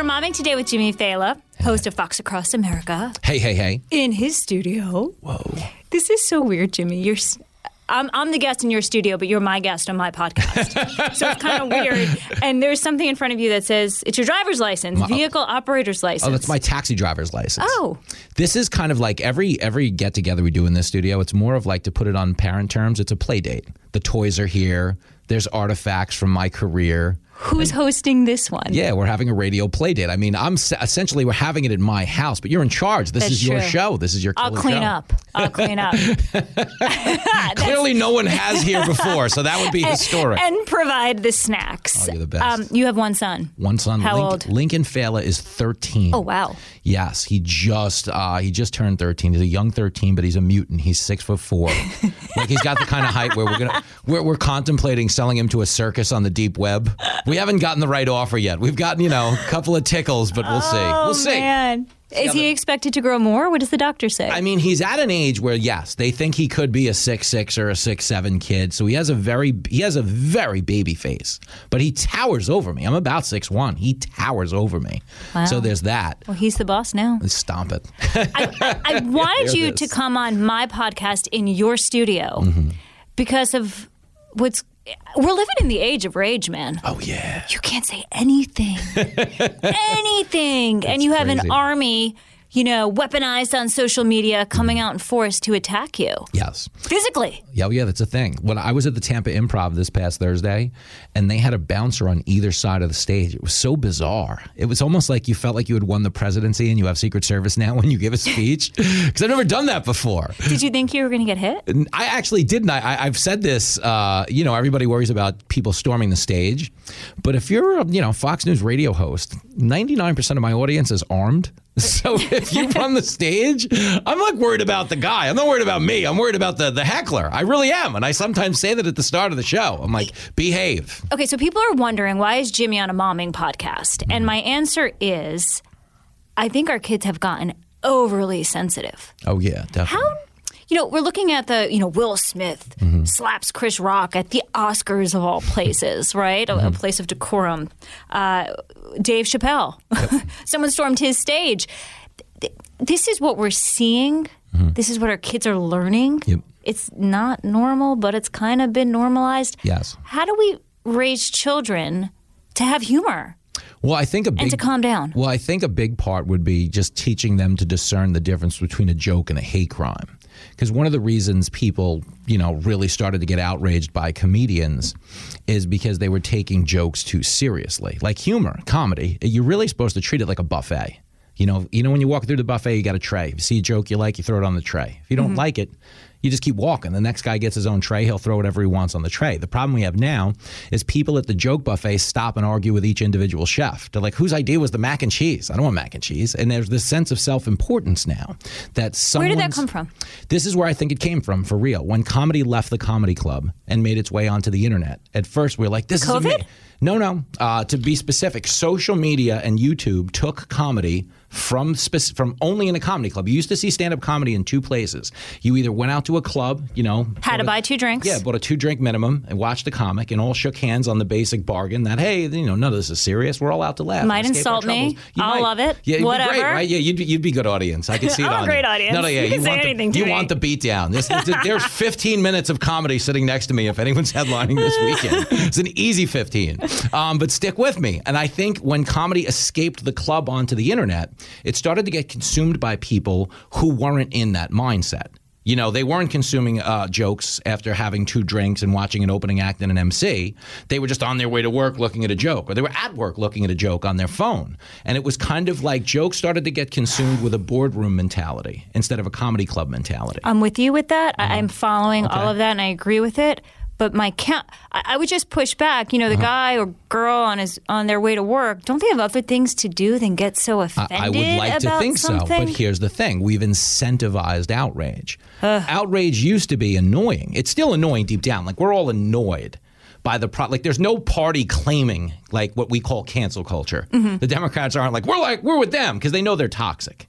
We're momming today with Jimmy Failla, host of Fox Across America, Hey, hey, hey. in his studio. Whoa. This is so weird, Jimmy. You're. s- I'm, I'm the guest in your studio, but you're my guest on my podcast. so it's kind of weird. And there's something in front of you that says it's your driver's license, oh. vehicle operator's license. Oh, that's my taxi driver's license. Oh. This is kind of like every every get together we do in this studio, it's more of like to put it on parent terms, it's a play date. The toys are here. There's artifacts from my career. Who's hosting this one? Yeah, we're having a radio play date. I mean, I'm s- essentially we're having it at my house, but you're in charge. This That's is your show. This is your I'll clean show. up. I'll clean up. Clearly, no one has here before, so that would be historic. and provide the snacks. Oh, you're the best. Um, you have one son. One son, How Lincoln, old? Lincoln Failla is 13. Oh, wow. Yes, he just uh, he just turned 13. He's a young 13, but he's a mutant. He's six foot four. Like he's got the kind of height where we're gonna we're, we're contemplating selling him to a circus on the deep web. We haven't gotten the right offer yet. We've gotten you know a couple of tickles, but we'll see. We'll oh, see. Oh, Man. Is he expected to grow more? What does the doctor say? I mean, he's at an age where yes, they think he could be a six six or a six seven kid. So he has a very he has a very baby face, but he towers over me. I'm about six one. He towers over me. So there's that. well, he's the boss now. Stomp it. I, I wanted you to come on my podcast in your studio Mm-hmm. because of what's. We're living in the age of rage, man. oh yeah. You can't say anything, anything, and you have crazy. an army, you know, weaponized on social media, coming out in force to attack you Yes. physically. Yeah, oh, yeah, that's a thing. When I was at the Tampa Improv this past Thursday, and they had a bouncer on either side of the stage, it was so bizarre. It was almost like you felt like you had won the presidency and you have Secret Service now when you give a speech. Because I've never done that before. Did you think you were going to get hit? I actually didn't. I, I, I've said this. Uh, you know, everybody worries about people storming the stage, but if you're a you know Fox News radio host, 99% of my audience is armed. So if you run the stage, I'm not worried about the guy. I'm not worried about me. I'm worried about the the heckler. I really am, and I sometimes say that at the start of the show. I'm like, behave. Okay, so people are wondering why is Jimmy on a momming podcast? And mm-hmm. my answer is I think our kids have gotten overly sensitive. Oh yeah, definitely. How you know, we're looking at the, you know, Will Smith mm-hmm. slaps Chris Rock at the Oscars of all places, right? A, a mm-hmm. place of decorum. Uh, Dave Chappelle, someone stormed his stage. This is what we're seeing. Mm-hmm. This is what our kids are learning. Yep. It's not normal, but it's kind of been normalized. Yes. How do we raise children to have humor Well, I think a big and to calm down? Well, I think a big part would be just teaching them to discern the difference between a joke and a hate crime. Because one of the reasons people, you know, really started to get outraged by comedians is because they were taking jokes too seriously. Like humor, comedy, you're really supposed to treat it like a buffet. You know, you know when you walk through the buffet, you got a tray. If you see a joke you like, you throw it on the tray. If you don't like it, you just keep walking. The next guy gets his own tray, he'll throw whatever he wants on the tray. The problem we have now is people at the joke buffet stop and argue with each individual chef. They're like, whose idea was the mac and cheese? I don't want mac and cheese. And there's this sense of self importance now that someone Where did that come from? This is where I think it came from for real. When comedy left the comedy club and made its way onto the internet, at first we were like, this is COVID? No, no. Uh, to be specific, social media and YouTube took comedy from spec- from only in a comedy club. You used to see stand up comedy in two places. You either went out to a club, you know, Had to a- buy two drinks. Yeah, bought a two drink minimum and watched a comic and all shook hands on the basic bargain that hey, you know, none of this is serious. We're all out to laugh. Might and escape our insult me. You I'll might. love it. Yeah, Whatever. great, right? Yeah, you'd be, you'd be good audience. I can see it I'm a on great you. audience. No, no, yeah, You can say want anything the, you me. want the beat down. This, there's 15 minutes of comedy sitting next to me if anyone's headlining this weekend. It's an easy 15. Um, but stick with me. And I think when comedy escaped the club onto the internet, it started to get consumed by people who weren't in that mindset. You know, they weren't consuming uh, jokes after having two drinks and watching an opening act and an MC. They were just on their way to work looking at a joke, or they were at work looking at a joke on their phone. And it was kind of like jokes started to get consumed with a boardroom mentality instead of a comedy club mentality. I'm with you with that. I I'm following all of that, and I agree with it. But my count, I, I would just push back. You know, the guy or girl on his on their way to work. Don't they have other things to do than get so offended? I would like to think so, but here's the thing: we've incentivized outrage. outrage used to be annoying. It's still annoying deep down. Like we're all annoyed by the pro. Like there's no party claiming like what we call cancel culture. Mm-hmm. The Democrats aren't like we're like we're with them because they know they're toxic.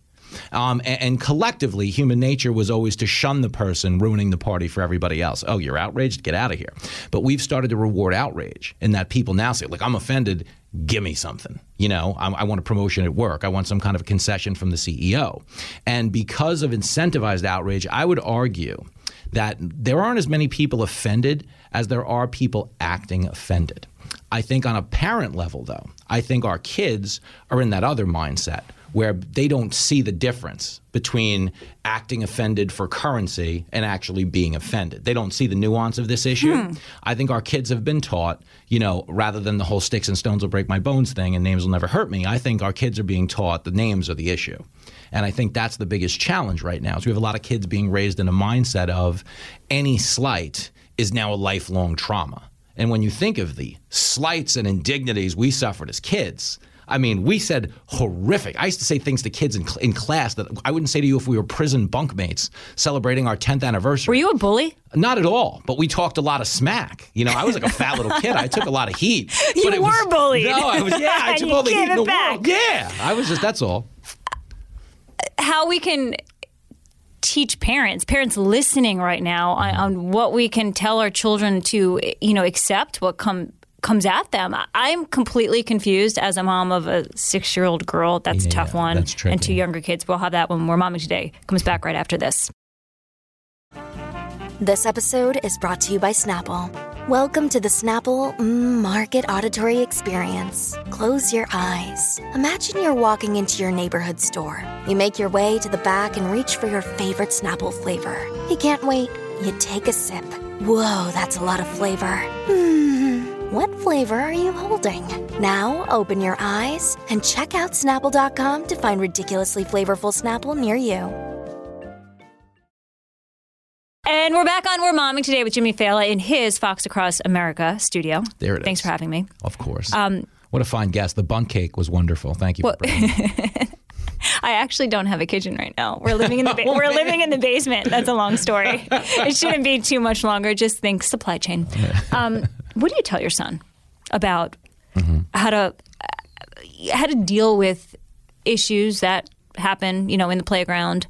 Um, and, and collectively, human nature was always to shun the person ruining the party for everybody else. Oh, you're outraged? Get out of here. But we've started to reward outrage in that people now say, like, I'm offended. Give me something. You know, I, I want a promotion at work. I want some kind of a concession from the CEO. And because of incentivized outrage, I would argue that there aren't as many people offended as there are people acting offended. I think on a parent level, though, I think our kids are in that other mindset where they don't see the difference between acting offended for currency and actually being offended. They don't see the nuance of this issue. Hmm. I think our kids have been taught, you know, rather than the whole sticks and stones will break my bones thing and names will never hurt me, I think our kids are being taught the names are the issue. And I think that's the biggest challenge right now. Is we have a lot of kids being raised in a mindset of any slight is now a lifelong trauma. And when you think of the slights and indignities we suffered as kids, I mean, we said horrific. I used to say things to kids in, in class that I wouldn't say to you if we were prison bunkmates celebrating our 10th anniversary. Were you a bully? Not at all, but we talked a lot of smack. You know, I was like a fat little kid. I took a lot of heat. You were was- bullied. No, I was. Yeah, I took all the heat in the back. world. Yeah, I was just. That's all. how we can teach parents parents listening right now on, on what we can tell our children to you know accept what come comes at them I- i'm completely confused as a mom of a six year old girl that's a tough one that's tricky. and two younger kids we'll have that when we're momming today comes back right after this This episode is brought to you by Snapple. Welcome to the Snapple Market Auditory Experience. Close your eyes. Imagine you're walking into your neighborhood store. You make your way to the back and reach for your favorite Snapple flavor. You can't wait. You take a sip. Whoa, that's a lot of flavor. Hmm. What flavor are you holding? Now open your eyes and check out Snapple.com to find ridiculously flavorful Snapple near you. and we're back on we're momming today with jimmy failla in his fox across america studio There it is. thanks for having me Of course. what a fine guest. The bundt cake was wonderful. Thank you. Well- For bringing. I actually don't have a kitchen right now. We're living in the ba- we're living in the basement. That's a long story. It shouldn't be too much longer. Just think supply chain. Um, what do you tell your son about how to how to deal with issues that happen? You know, in the playground,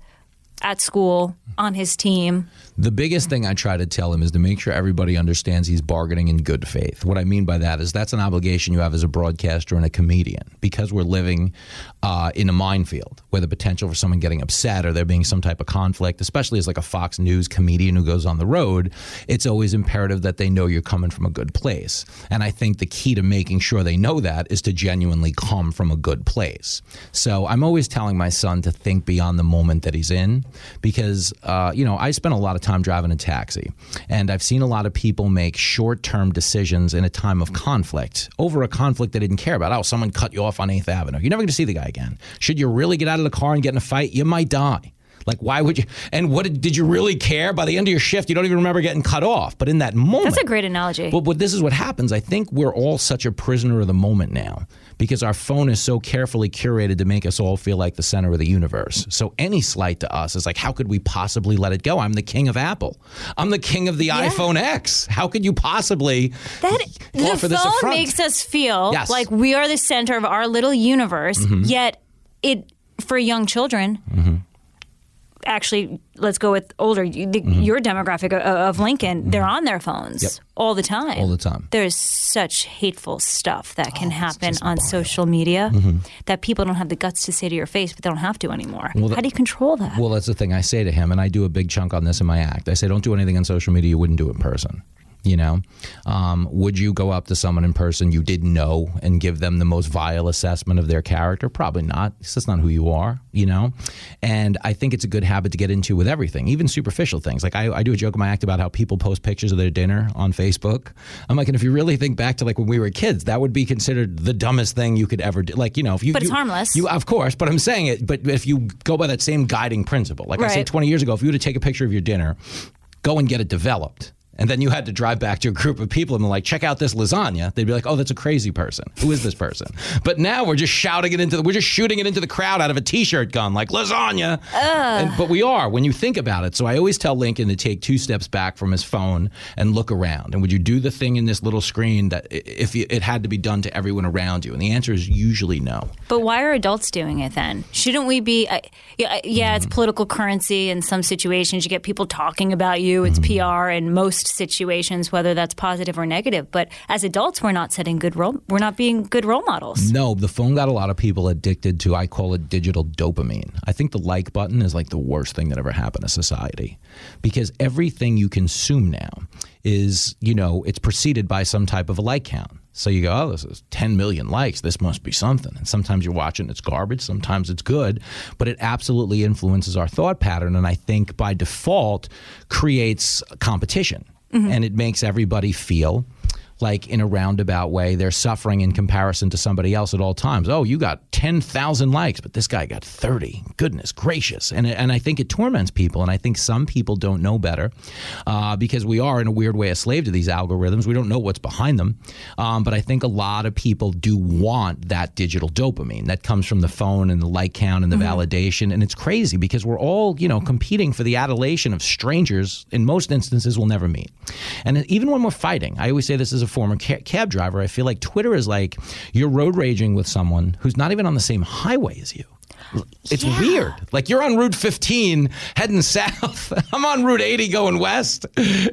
at school, on his team. The biggest thing I try to tell him is to make sure everybody understands he's bargaining in good faith. What I mean by that is that's an obligation you have as a broadcaster and a comedian because we're living uh, in a minefield where the potential for someone getting upset or there being some type of conflict, especially as like a Fox News comedian who goes on the road, it's always imperative that they know you're coming from a good place. And I think the key to making sure they know that is to genuinely come from a good place. So I'm always telling my son to think beyond the moment that he's in because, uh, you know, I spent a lot of time driving a taxi and I've seen a lot of people make short term decisions in a time of conflict over a conflict they didn't care about. Oh, someone cut you off on 8th Avenue. You're never going to see the guy again. Should you really get out of the car and get in a fight? You might die. Like, why would you? And what did, did you really care? By the end of your shift, you don't even remember getting cut off. But in that moment, That's a great analogy. but, but this is what happens. I think we're all such a prisoner of the moment now because our phone is so carefully curated to make us all feel like the center of the universe. So any slight to us is like, how could we possibly let it go? I'm the king of Apple. I'm the king of the iPhone X. How could you possibly That the phone makes us feel Yes. Mm-hmm. like we are the center of our little universe. Yet, it for young children. Actually, let's go with older. the, Your demographic of, of Lincoln, they're on their phones Mm-hmm. Yep. all the time. All the time. There's such hateful stuff that can happen on vile. social media that people don't have the guts to say to your face, but they don't have to anymore. Well, the- How do you control that? Well, that's the thing I say to him, and I do a big chunk on this in my act. I say, don't do anything on social media you wouldn't do in person. You know, um, would you go up to someone in person you didn't know and give them the most vile assessment of their character? Probably not. That's not who you are. You know, and I think it's a good habit to get into with everything, even superficial things. Like I, I do a joke in my act about how people post pictures of their dinner on Facebook. I'm like, and if you really think back to like when we were kids, that would be considered the dumbest thing you could ever do. Like, you know, if you, But it's you- harmless. You, of course, but I'm saying it. But if you go by that same guiding principle, like I said 20 years ago, if you were to take a picture of your dinner, go and get it developed. And then you had to drive back to a group of people and be like, check out this lasagna. They'd be like, oh, that's a crazy person. Who is this person? But now we're just shouting it into the, we're just shooting it into the crowd out of a t-shirt gun, like lasagna. And, but we are when you think about it. So I always tell Lincoln to take two steps back from his phone and look around. And would you do the thing in this little screen that if it had to be done to everyone around you? And the answer is usually no. But why are adults doing it then? Shouldn't we be? Uh, yeah, uh, yeah, it's political currency. In some situations, you get people talking about you. It's PR in most situations, whether that's positive or negative. But as adults, we're not setting good role. We're not being good role models. No, the phone got a lot of people addicted to, I call it digital dopamine. I think the like button is like the worst thing that ever happened to society because everything you consume now is, you know, it's preceded by some type of a like count. So you go, oh, this is 10 million likes. This must be something. And sometimes you're watching, it's garbage. Sometimes it's good. But it absolutely influences our thought pattern. And I think by default creates competition. Mm-hmm. And it makes everybody feel like in a roundabout way, they're suffering in comparison to somebody else at all times. Oh, you got 10,000 likes, but this guy got 30. Goodness gracious. And, and I think it torments people. And I think some people don't know better uh, because we are, in a weird way, a slave to these algorithms. We don't know what's behind them. Um, but I think a lot of people do want that digital dopamine that comes from the phone and the like count and the validation. And it's crazy because we're all, you know, competing for the adulation of strangers in most instances we'll never meet. And even when we're fighting, I always say this as a former ca- cab driver, I feel like Twitter is like you're road raging with someone who's not even on the same highway as you. It's Yeah. weird. Like you're on Route 15 heading south. I'm on Route 80 going west,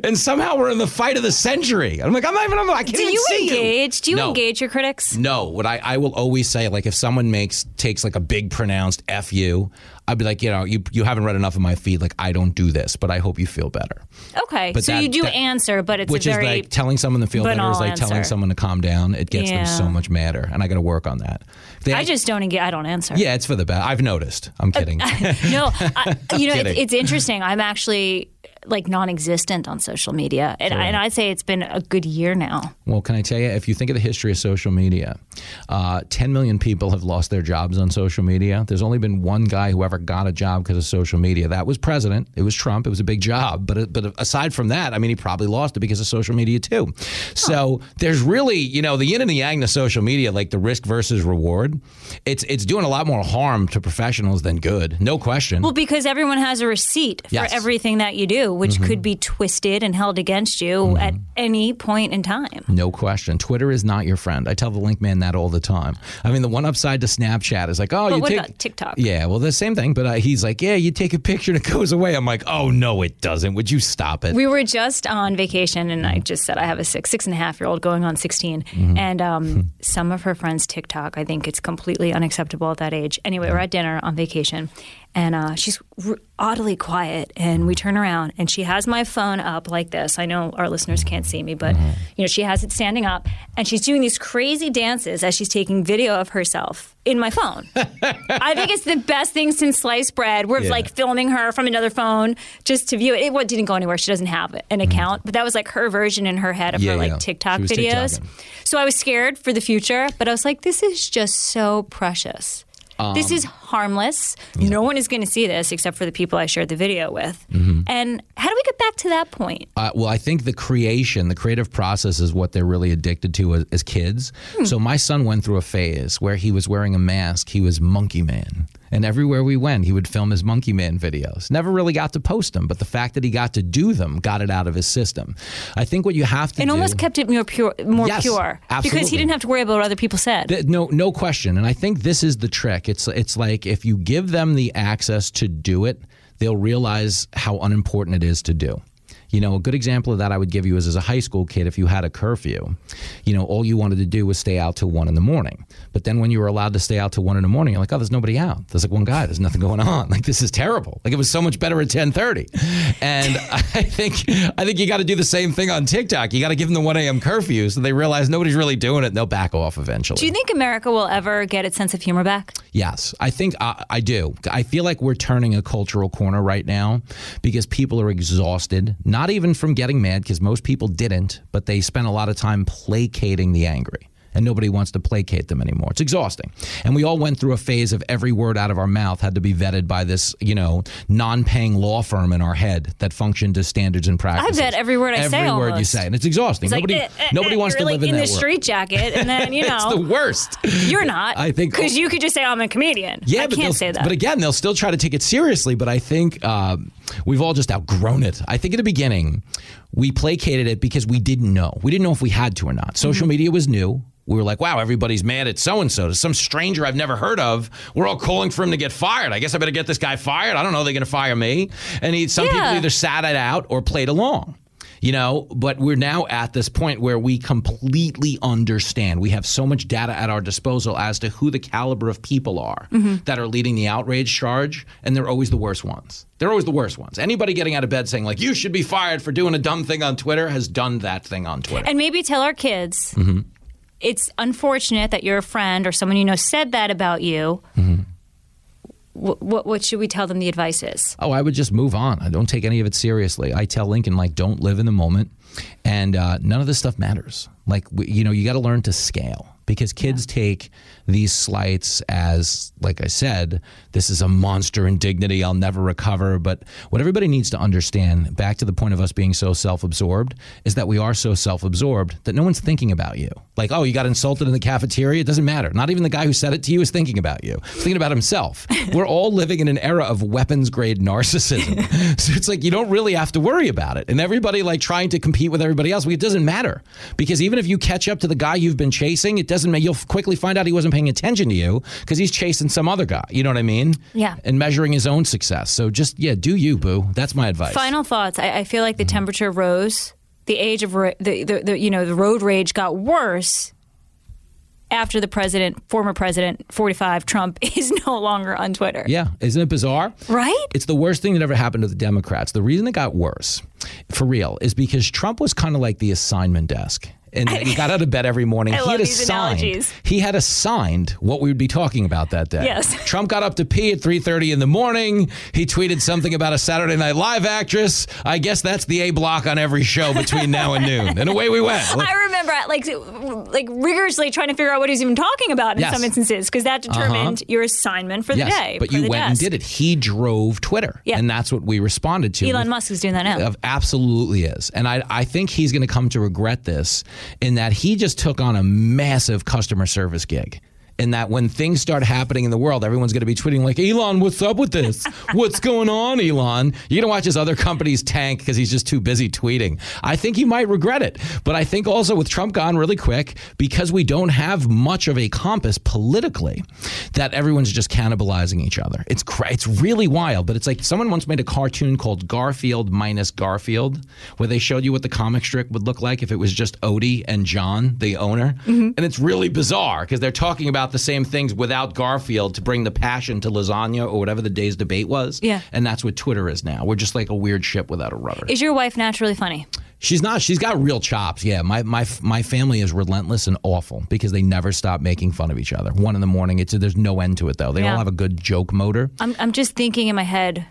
and somehow we're in the fight of the century. I'm like, I'm not even on the. I can't Do even you see engage? Do you No. engage your critics? No, what I, I will always say, like if someone makes takes like a big pronounced F you, I'd be like, you know, you you haven't read enough of my feed. Like I don't do this, but I hope you feel better. Okay, But so that- you do that- answer, but it's Which is like telling someone to feel better is like telling someone to calm down. It gets Yeah. them so much madder, and I got to work on that. They- I just don't. I don't answer. yeah, it's for the best. I've noticed. I'm uh, kidding. no, I, you know, kidding. it's interesting. I'm actually like non-existent on social media, and, and I'd say it's been a good year now. Well, can I tell you, if you think of the history of social media, uh, 10 million people have lost their jobs on social media. There's only been one guy who ever got a job because of social media. That was president. It was Trump. It was a big job. But, but aside from that, I mean, he probably lost it because of social media too. So there's really, you know, the yin and the yang to social media, like the risk versus reward. It's, it's doing a lot more harm to professionals than good. No question. Well, because everyone has a receipt Yes. For everything that you do, which could be twisted and held against you at any point in time. No question. Twitter is not your friend. I tell the link man that all the time. I mean, the one upside to Snapchat is like, oh, But you what take about TikTok? Yeah, well, the same thing. But uh, he's like, yeah, you take a picture and it goes away. I'm like, oh no, it doesn't. Would you stop it? We were just on vacation, and I just said I have a six, six and a half year old going on 16. Mm-hmm. And um, some of her friends' TikTok, I think it's completely unacceptable at that age. Anyway, we're at dinner on vacation, and uh, she's r- oddly quiet. And we turn around, and she has my phone up like this. I know our listeners can't see me, but Mm-hmm. you know, she has it standing up, and she's doing these crazy dances as she's taking video of herself in my phone. I think it's the best thing since sliced bread. We're Yeah. like filming her from another phone just to view it. It what, didn't go anywhere. She doesn't have an account, but that was like her version in her head of Mm-hmm. Yeah, her like yeah. TikTok videos. TikToking. So I was scared for the future, but I was like, this is just so precious. Um, this is harmless. No one is going to see this except for the people I shared the video with. Mm-hmm. And how do we get back to that point? Uh, well, I think the creation, the creative process is what they're really addicted to as, as kids. So my son went through a phase where he was wearing a mask. He was Monkey Man. And everywhere we went, he would film his Monkey Man videos. Never really got to post them, but the fact that he got to do them got it out of his system. I think what you have to It do. almost kept it more pure, more Yes, pure, because he didn't have to worry about what other people said. No, no question. And I think this is the trick. It's it's like if you give them the access to do it, they'll realize how unimportant it is to do. You know, a good example of that I would give you is as a high school kid, if you had a curfew, you know, all you wanted to do was stay out till one in the morning. But then when you were allowed to stay out till one in the morning, you're like, oh, there's nobody out. There's like one guy. There's nothing going on. Like this is terrible. Like it was so much better at 10:30. And I think I think you got to do the same thing on TikTok. You got to give them the 1 a.m. curfew so they realize nobody's really doing it. and They'll back off eventually. Do you think America will ever get its sense of humor back? Yes, I think I, I do. I feel like we're turning a cultural corner right now because people are exhausted, not even from getting mad, because most people didn't, but they spent a lot of time placating the angry. And nobody wants to placate them anymore. It's exhausting. And we all went through a phase of every word out of our mouth had to be vetted by this, you know, non-paying law firm in our head that functioned as standards and practices. I vet every word I every say. Every word you say, and it's exhausting. It's nobody, like, eh, eh, nobody eh, wants to like live in, in the world. street jacket, and then you know it's the worst. You're not. I think because you could just say I'm a comedian. Yeah, I but can't say that. But again, they'll still try to take it seriously. But I think um, we've all just outgrown it. I think in the beginning, we placated it because we didn't know. We didn't know if we had to or not. Social Mm-hmm. media was new. We were like, wow, everybody's mad at so and so. Some stranger I've never heard of. We're all calling for him to get fired. I guess I better get this guy fired. I don't know. They're going to fire me. And he, some people either sat it out or played along. You know, but we're now at this point where we completely understand. We have so much data at our disposal as to who the caliber of people are that are leading the outrage charge, and they're always the worst ones. They're always the worst ones. Anybody getting out of bed saying, like, you should be fired for doing a dumb thing on Twitter has done that thing on Twitter. and maybe tell our kids Mm-hmm. It's unfortunate that your friend or someone you know said that about you. Mm-hmm. What, what, what should we tell them the advice is? Oh, I would just move on. I don't take any of it seriously. I tell Lincoln, like, don't live in the moment, and uh, none of this stuff matters. Like, you know, you got to learn to scale because kids take these slights as, like I said, this is a monster indignity. I'll never recover. But what everybody needs to understand, back to the point of us being so self-absorbed, is that we are so self-absorbed that no one's thinking about you. Like, oh, you got insulted in the cafeteria. It doesn't matter. Not even the guy who said it to you is thinking about you. He's thinking about himself. We're all living in an era of weapons grade narcissism. so it's like you don't really have to worry about it. And everybody like trying to compete with everybody else, well, it doesn't matter. Because even if you catch up to the guy you've been chasing, it doesn't matter. You'll quickly find out he wasn't paying attention to you because he's chasing some other guy. You know what I mean? Yeah. And measuring his own success. So just, yeah, do you, boo. That's my advice. Final thoughts. I, I feel like the Mm-hmm. temperature rose. The age of ra- the, the, the you know the road rage got worse after the president, former president, 45 Trump, is no longer on Twitter. Yeah. Isn't it bizarre? Right? It's the worst thing that ever happened to the Democrats. The reason it got worse, for real, is because Trump was kind of like the assignment desk. And he got out of bed every morning. I he love had assigned. analogies. He had assigned what we would be talking about that day. Yes. Trump got up to pee at 3:30 in the morning. He tweeted something about a Saturday Night Live actress. I guess that's the A block on every show between now and noon. And away we went. I remember like like rigorously trying to figure out what he was even talking about in Yes. Uh-huh. some instances because that determined your assignment for the yes, day. but you went and did it. He drove Twitter, Yeah. and that's what we responded to. Elon Musk is doing that now. Of- Absolutely is. And I, I think he's going to come to regret this in that he just took on a massive customer service gig. In that when things start happening in the world, everyone's going to be tweeting like, Elon, what's up with this? What's going on, Elon? You're going to watch his other companies tank because he's just too busy tweeting. I think he might regret it. But I think also with Trump gone really quick, because we don't have much of a compass politically, that everyone's just cannibalizing each other. It's cra- it's really wild. But it's like someone once made a cartoon called Garfield minus Garfield, where they showed you what the comic strip would look like if it was just Odie and John, the owner. Mm-hmm. And it's really bizarre because they're talking about the same things without Garfield to bring the passion to lasagna or whatever the day's debate was. Yeah. And that's what Twitter is now. We're just like a weird ship without a rudder. Is your wife naturally funny? She's not. She's got real chops. Yeah, my my my family is relentless and awful because they never stop making fun of each other. One in the morning. It's there's no end to it though. They Yeah. all have a good joke motor. I'm I'm just thinking in my head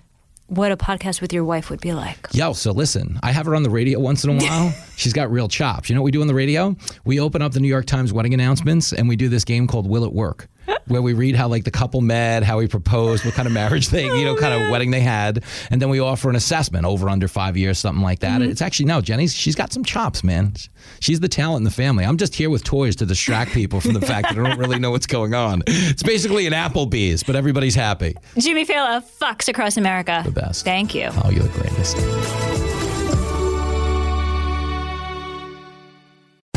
what a podcast with your wife would be like. Yo, so listen, I have her on the radio once in a while. She's got real chops. You know what we do on the radio? We open up the New York Times wedding announcements and we do this game called Will It Work? Where we read how like the couple met, how he proposed, what kind of marriage they, you know, oh, kind of wedding they had, and then we offer an assessment over under five years, something like that. Mm-hmm. It's actually no, Jenny's she's got some chops, man. She's the talent in the family. I'm just here with toys to distract people from the fact that I don't really know what's going on. It's basically an Applebee's, but everybody's happy. Jimmy Failla, Fox Across America. The best. Thank you. Oh, you're the greatest.